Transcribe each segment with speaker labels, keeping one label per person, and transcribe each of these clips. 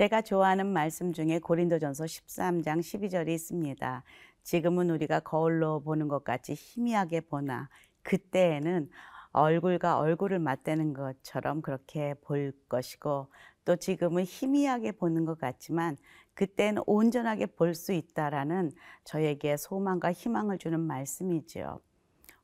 Speaker 1: 제가 좋아하는 말씀 중에 고린도전서 13장 12절이 있습니다. 지금은 우리가 거울로 보는 것 같이 희미하게 보나 그때에는 얼굴과 얼굴을 맞대는 것처럼 그렇게 볼 것이고 또 지금은 희미하게 보는 것 같지만 그때는 온전하게 볼 수 있다라는 저에게 소망과 희망을 주는 말씀이지요.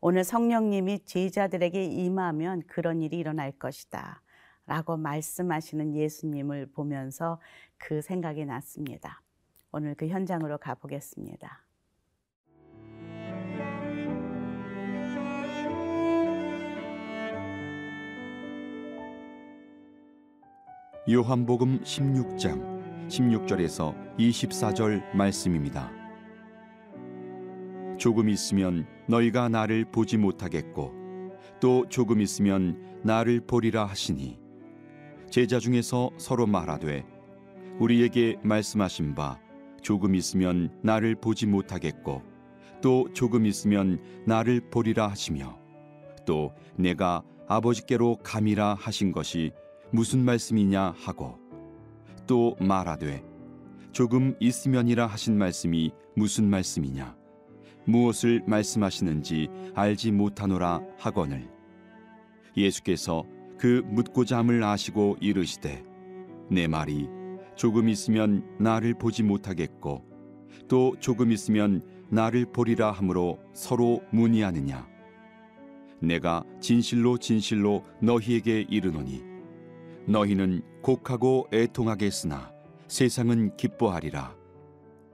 Speaker 1: 오늘 성령님이 제자들에게 임하면 그런 일이 일어날 것이다. 라고 말씀하시는 예수님을 보면서 그 생각이 났습니다. 오늘 그 현장으로 가보겠습니다.
Speaker 2: 요한복음 16장 16절에서 24절 말씀입니다. 조금 있으면 너희가 나를 보지 못하겠고 또 조금 있으면 나를 보리라 하시니 제자 중에서 서로 말하되 우리에게 말씀하신 바 조금 있으면 나를 보지 못하겠고 또 조금 있으면 나를 보리라 하시며 또 내가 아버지께로 감이라 하신 것이 무슨 말씀이냐 하고 또 말하되 조금 있으면이라 하신 말씀이 무슨 말씀이냐 무엇을 말씀하시는지 알지 못하노라 하거늘. 예수께서 그 묻고자 함을 아시고 이르시되 내 말이 조금 있으면 나를 보지 못하겠고 또 조금 있으면 나를 보리라 하므로 서로 문의하느냐 내가 진실로 진실로 너희에게 이르노니 너희는 곡하고 애통하게 했으나 세상은 기뻐하리라.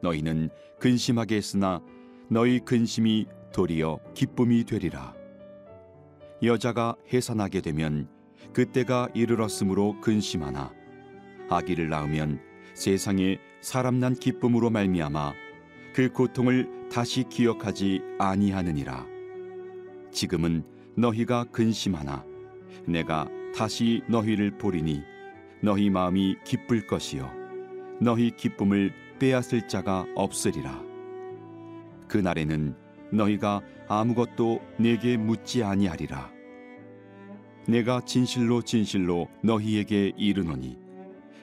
Speaker 2: 너희는 근심하게 했으나 너희 근심이 도리어 기쁨이 되리라. 여자가 해산하게 되면 그때가 이르렀으므로 근심하나 아기를 낳으면 세상에 사람 난 기쁨으로 말미암아 그 고통을 다시 기억하지 아니하느니라. 지금은 너희가 근심하나 내가 다시 너희를 보리니 너희 마음이 기쁠 것이요 너희 기쁨을 빼앗을 자가 없으리라 그 날에는 너희가 아무것도 내게 묻지 아니하리라 내가 진실로 진실로 너희에게 이르노니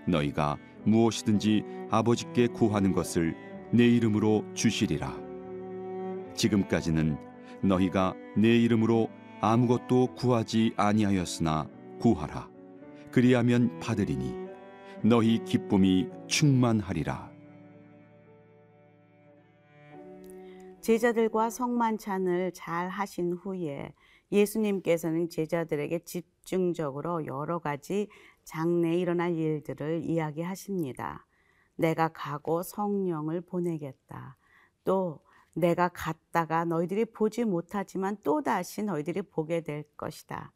Speaker 2: 너희가 무엇이든지 아버지께 구하는 것을 내 이름으로 주시리라. 지금까지는 너희가 내 이름으로 아무것도 구하지 아니하였으나 구하라. 그리하면 받으리니 너희 기쁨이 충만하리라.
Speaker 1: 제자들과 성만찬을 잘 하신 후에 예수님께서는 제자들에게 집중적으로 여러 가지 장래에 일어날 일들을 이야기하십니다. 내가 가고 성령을 보내겠다. 또 내가 갔다가 너희들이 보지 못하지만 또 다시 너희들이 보게 될 것이다.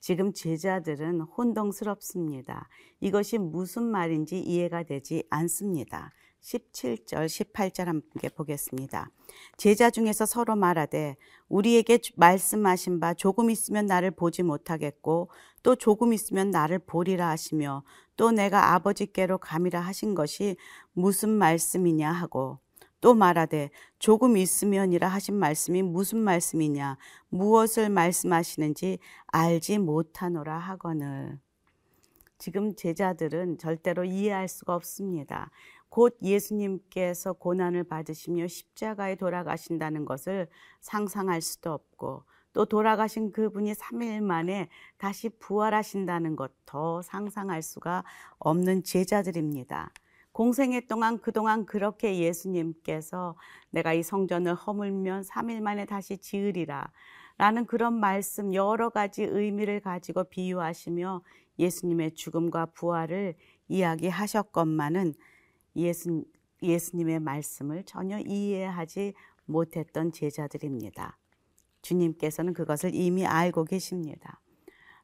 Speaker 1: 지금 제자들은 혼동스럽습니다. 이것이 무슨 말인지 이해가 되지 않습니다. 17절, 18절 함께 보겠습니다. 제자 중에서 서로 말하되 우리에게 말씀하신 바 조금 있으면 나를 보지 못하겠고 또 조금 있으면 나를 보리라 하시며 또 내가 아버지께로 감이라 하신 것이 무슨 말씀이냐 하고 또 말하되 조금 있으면이라 하신 말씀이 무슨 말씀이냐 무엇을 말씀하시는지 알지 못하노라 하거늘 지금 제자들은 절대로 이해할 수가 없습니다. 곧 예수님께서 고난을 받으시며 십자가에 돌아가신다는 것을 상상할 수도 없고 또 돌아가신 그분이 3일 만에 다시 부활하신다는 것 더 상상할 수가 없는 제자들입니다. 공생애 동안 그동안 그렇게 예수님께서 내가 이 성전을 허물면 3일 만에 다시 지으리라. 라는 그런 말씀 여러 가지 의미를 가지고 비유하시며 예수님의 죽음과 부활을 이야기하셨건만은 예수, 예수님의 말씀을 전혀 이해하지 못했던 제자들입니다. 주님께서는 그것을 이미 알고 계십니다.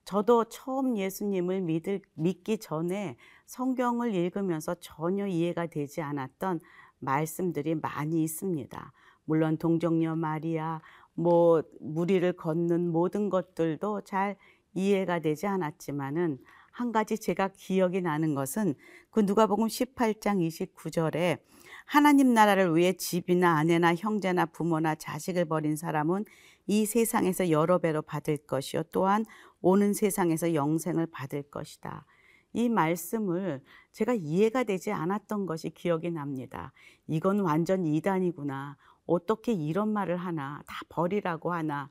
Speaker 1: 저도 처음 예수님을 믿을, 믿기 전에 성경을 읽으면서 전혀 이해가 되지 않았던 말씀들이 많이 있습니다. 물론 동정녀 마리아, 뭐 무리를 걷는 모든 것들도 잘 이해가 되지 않았지만은 한 가지 제가 기억이 나는 것은 그 누가복음 18장 29절에 하나님 나라를 위해 집이나 아내나 형제나 부모나 자식을 버린 사람은 이 세상에서 여러 배로 받을 것이요 또한 오는 세상에서 영생을 받을 것이다. 이 말씀을 제가 이해가 되지 않았던 것이 기억이 납니다. 이건 완전 이단이구나. 어떻게 이런 말을 하나. 다 버리라고 하나.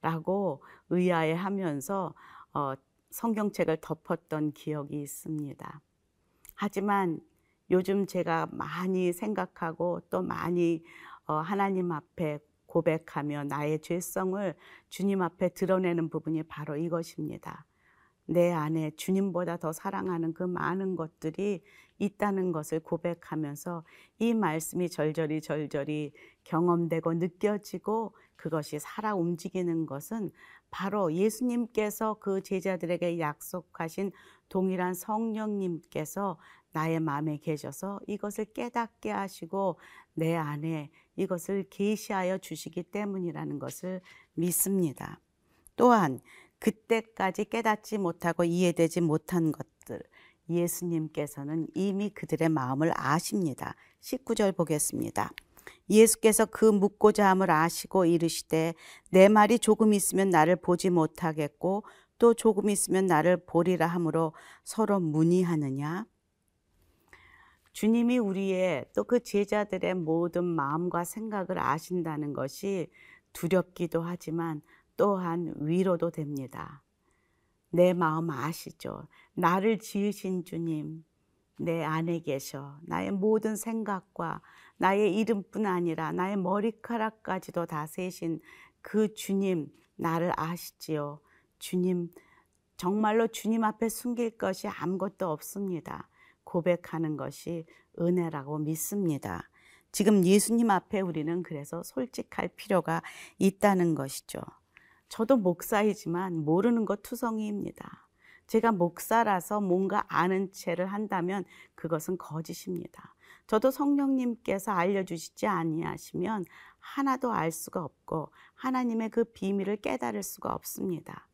Speaker 1: 라고 의아해 하면서 어, 성경책을 덮었던 기억이 있습니다. 하지만 요즘 제가 많이 생각하고 또 많이 어, 하나님 앞에 고백하며 나의 죄성을 주님 앞에 드러내는 부분이 바로 이것입니다. 내 안에 주님보다 더 사랑하는 그 많은 것들이 있다는 것을 고백하면서 이 말씀이 절절히 절절히 경험되고 느껴지고 그것이 살아 움직이는 것은 바로 예수님께서 그 제자들에게 약속하신 동일한 성령님께서 나의 마음에 계셔서 이것을 깨닫게 하시고 내 안에 이것을 계시하여 주시기 때문이라는 것을 믿습니다. 또한 그때까지 깨닫지 못하고 이해되지 못한 것들 예수님께서는 이미 그들의 마음을 아십니다. 19절 보겠습니다. 예수께서 그 묻고자 함을 아시고 이르시되 내 말이 조금 있으면 나를 보지 못하겠고 또 조금 있으면 나를 보리라 함으로 서로 문의하느냐 주님이 우리의 또 그 제자들의 모든 마음과 생각을 아신다는 것이 두렵기도 하지만 또한 위로도 됩니다. 내 마음 아시죠? 나를 지으신 주님, 내 안에 계셔. 나의 모든 생각과 나의 이름뿐 아니라 나의 머리카락까지도 다 세신 그 주님, 나를 아시지요. 주님, 정말로 주님 앞에 숨길 것이 아무것도 없습니다. 고백하는 것이 은혜라고 믿습니다. 지금 예수님 앞에 우리는 그래서 솔직할 필요가 있다는 것이죠. 저도 목사이지만 모르는 것 투성이입니다. 제가 목사라서 뭔가 아는 채를 한다면 그것은 거짓입니다. 저도 성령님께서 알려주시지 아니하시면 하나도 알 수가 없고 하나님의 그 비밀을 깨달을 수가 없습니다.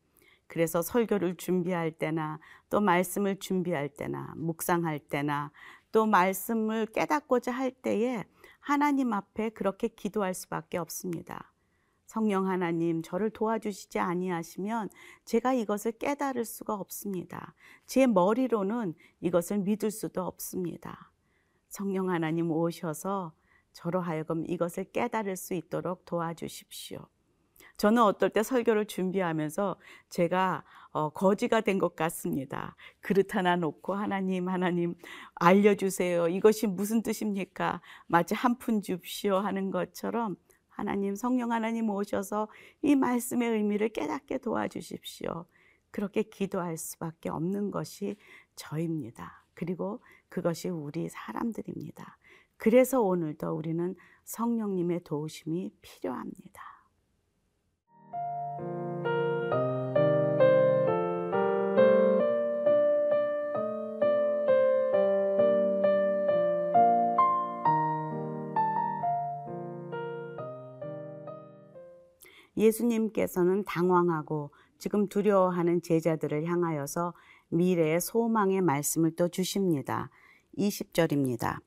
Speaker 1: 그래서 설교를 준비할 때나 또 말씀을 준비할 때나 묵상할 때나 또 말씀을 깨닫고자 할 때에 하나님 앞에 그렇게 기도할 수밖에 없습니다. 성령 하나님 저를 도와주시지 아니하시면 제가 이것을 깨달을 수가 없습니다. 제 머리로는 이것을 믿을 수도 없습니다. 성령 하나님 오셔서 저로 하여금 이것을 깨달을 수 있도록 도와주십시오. 저는 어떨 때 설교를 준비하면서 제가 어, 거지가 된 것 같습니다. 그릇 하나 놓고 하나님, 하나님 알려주세요. 이것이 무슨 뜻입니까? 마치 한 푼 줍시오 하는 것처럼 하나님, 성령 하나님 오셔서 이 말씀의 의미를 깨닫게 도와주십시오. 그렇게 기도할 수밖에 없는 것이 저입니다. 그리고 그것이 우리 사람들입니다. 그래서 오늘도 우리는 성령님의 도우심이 필요합니다. 예수님께서는 당황하고 지금 두려워하는 제자들을 향하여서 미래의 소망의 말씀을 또 주십니다. 20절입니다.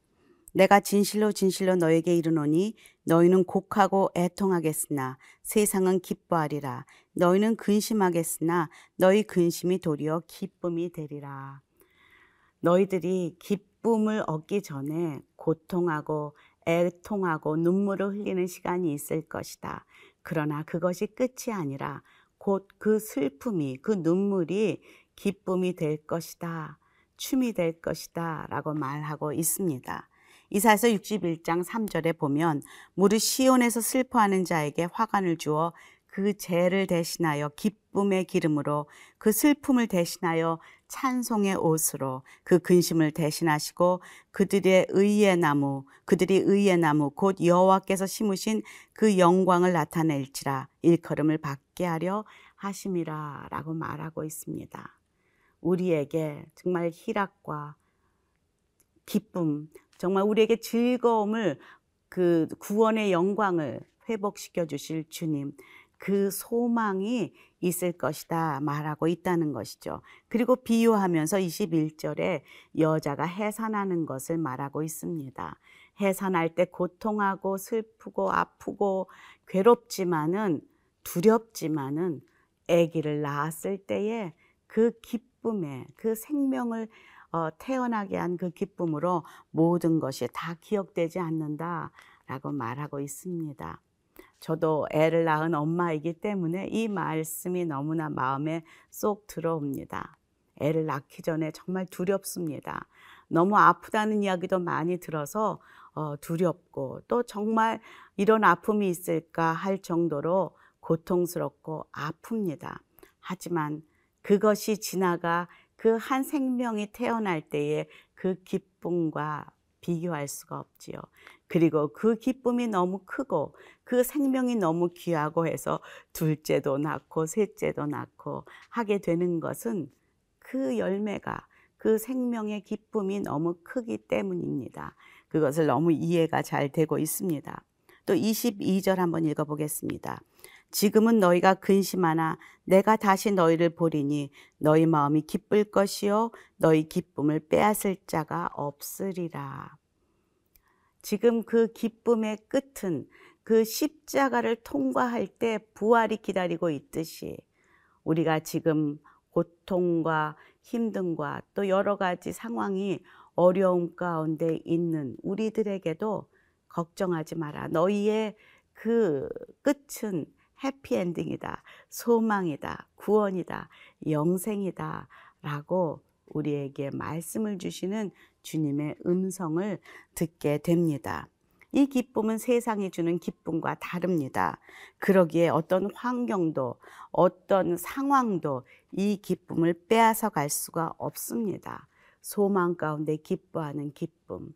Speaker 1: 내가 진실로 진실로 너에게 이르노니 너희는 곡하고 애통하겠으나 세상은 기뻐하리라. 너희는 근심하겠으나 너희 근심이 도리어 기쁨이 되리라. 너희들이 기쁨을 얻기 전에 고통하고 애통하고 눈물을 흘리는 시간이 있을 것이다. 그러나 그것이 끝이 아니라 곧 그 슬픔이, 그 눈물이 기쁨이 될 것이다. 춤이 될 것이다. 라고 말하고 있습니다. 이사에서 61장 3절에 보면 무릇 시온에서 슬퍼하는 자에게 화관을 주어 그 죄를 대신하여 기쁨의 기름으로 그 슬픔을 대신하여 찬송의 옷으로 그 근심을 대신하시고 그들의 의의 나무 그들이 의의 나무 곧 여호와께서 심으신 그 영광을 나타낼지라 일컬음을 받게 하려 하심이라라고 말하고 있습니다. 우리에게 정말 희락과 기쁨, 정말 우리에게 즐거움을 그 구원의 영광을 회복시켜 주실 주님, 그 소망이 있을 것이다 말하고 있다는 것이죠. 그리고 비유하면서 21절에 여자가 해산하는 것을 말하고 있습니다. 해산할 때 고통하고 슬프고 아프고 괴롭지만은 두렵지만은 아기를 낳았을 때에 그 기쁨 기쁨에 그 생명을 어, 태어나게 한 그 기쁨으로 모든 것이 다 기억되지 않는다라고 말하고 있습니다. 저도 애를 낳은 엄마이기 때문에 이 말씀이 너무나 마음에 쏙 들어옵니다. 애를 낳기 전에 정말 두렵습니다. 너무 아프다는 이야기도 많이 들어서 어, 두렵고 또 정말 이런 아픔이 있을까 할 정도로 고통스럽고 아픕니다. 하지만 그것이 지나가 그 한 생명이 태어날 때의 그 기쁨과 비교할 수가 없지요. 그리고 그 기쁨이 너무 크고 그 생명이 너무 귀하고 해서 둘째도 낳고 셋째도 낳고 하게 되는 것은 그 열매가 그 생명의 기쁨이 너무 크기 때문입니다. 그것을 너무 이해가 잘 되고 있습니다. 또 22절 한번 읽어보겠습니다. 지금은 너희가 근심하나 내가 다시 너희를 보리니 너희 마음이 기쁠 것이요 너희 기쁨을 빼앗을 자가 없으리라. 지금 그 기쁨의 끝은 그 십자가를 통과할 때 부활이 기다리고 있듯이 우리가 지금 고통과 힘듦과 또 여러 가지 상황이 어려움 가운데 있는 우리들에게도 걱정하지 마라. 너희의 그 끝은 해피엔딩이다. 소망이다. 구원이다. 영생이다. 라고 우리에게 말씀을 주시는 주님의 음성을 듣게 됩니다. 이 기쁨은 세상이 주는 기쁨과 다릅니다. 그러기에 어떤 환경도 어떤 상황도 이 기쁨을 빼앗아 갈 수가 없습니다. 소망 가운데 기뻐하는 기쁨.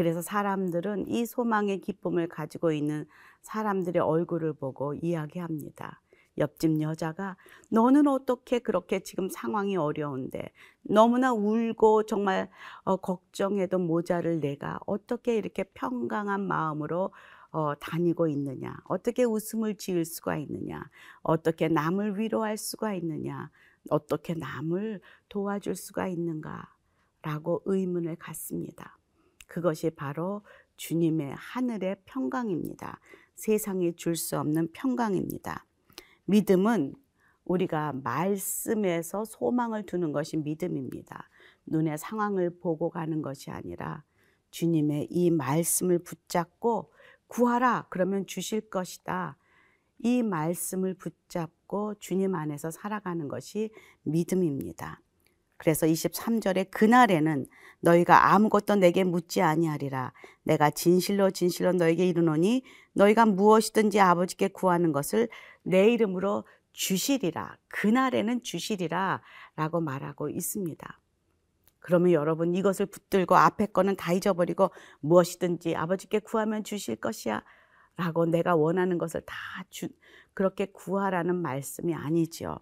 Speaker 1: 그래서 사람들은 이 소망의 기쁨을 가지고 있는 사람들의 얼굴을 보고 이야기합니다. 옆집 여자가 너는 어떻게 그렇게 지금 상황이 어려운데? 너무나 울고 정말 어, 걱정해도 모자를 내가 어떻게 이렇게 평강한 마음으로 어, 다니고 있느냐? 어떻게 웃음을 지을 수가 있느냐? 어떻게 남을 위로할 수가 있느냐? 어떻게 남을 도와줄 수가 있는가? 라고 의문을 갖습니다. 그것이 바로 주님의 하늘의 평강입니다. 세상이 줄 수 없는 평강입니다. 믿음은 우리가 말씀에서 소망을 두는 것이 믿음입니다. 눈의 상황을 보고 가는 것이 아니라 주님의 이 말씀을 붙잡고 구하라 그러면 주실 것이다. 이 말씀을 붙잡고 주님 안에서 살아가는 것이 믿음입니다. 그래서 23절에 그날에는 너희가 아무것도 내게 묻지 아니하리라 내가 진실로 진실로 너에게 이르노니 너희가 무엇이든지 아버지께 구하는 것을 내 이름으로 주시리라 그날에는 주시리라 라고 말하고 있습니다. 그러면 여러분 이것을 붙들고 앞에 거는 다 잊어버리고 무엇이든지 아버지께 구하면 주실 것이야 라고 내가 원하는 것을 다 주, 그렇게 구하라는 말씀이 아니죠.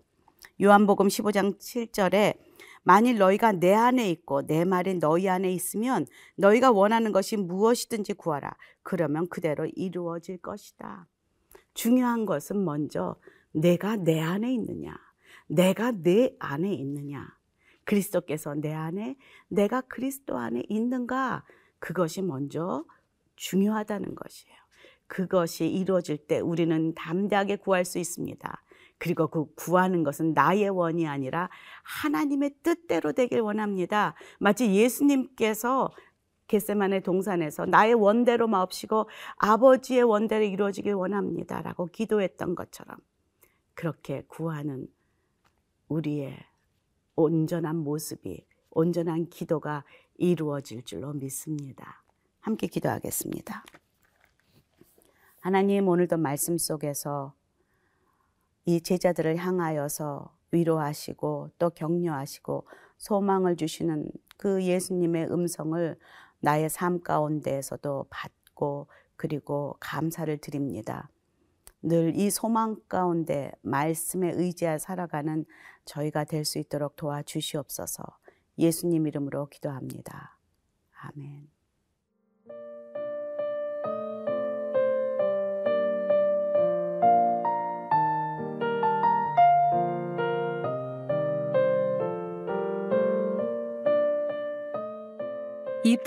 Speaker 1: 요한복음 15장 7절에 만일 너희가 내 안에 있고 내 말이 너희 안에 있으면 너희가 원하는 것이 무엇이든지 구하라. 그러면 그대로 이루어질 것이다. 중요한 것은 먼저 내가 내 안에 있느냐. 내가 내 안에 있느냐. 그리스도께서 내 안에, 내가 그리스도 안에 있는가. 그것이 먼저 중요하다는 것이에요. 그것이 이루어질 때 우리는 담대하게 구할 수 있습니다. 그리고 그 구하는 것은 나의 원이 아니라 하나님의 뜻대로 되길 원합니다. 마치 예수님께서 겟세만의 동산에서 나의 원대로 마옵시고 아버지의 원대로 이루어지길 원합니다 라고 기도했던 것처럼 그렇게 구하는 우리의 온전한 모습이 온전한 기도가 이루어질 줄로 믿습니다. 함께 기도하겠습니다. 하나님 오늘도 말씀 속에서 이 제자들을 향하여서 위로하시고 또 격려하시고 소망을 주시는 그 예수님의 음성을 나의 삶 가운데에서도 받고 그리고 감사를 드립니다. 늘 이 소망 가운데 말씀에 의지하 살아가는 저희가 될 수 있도록 도와주시옵소서 예수님 이름으로 기도합니다. 아멘.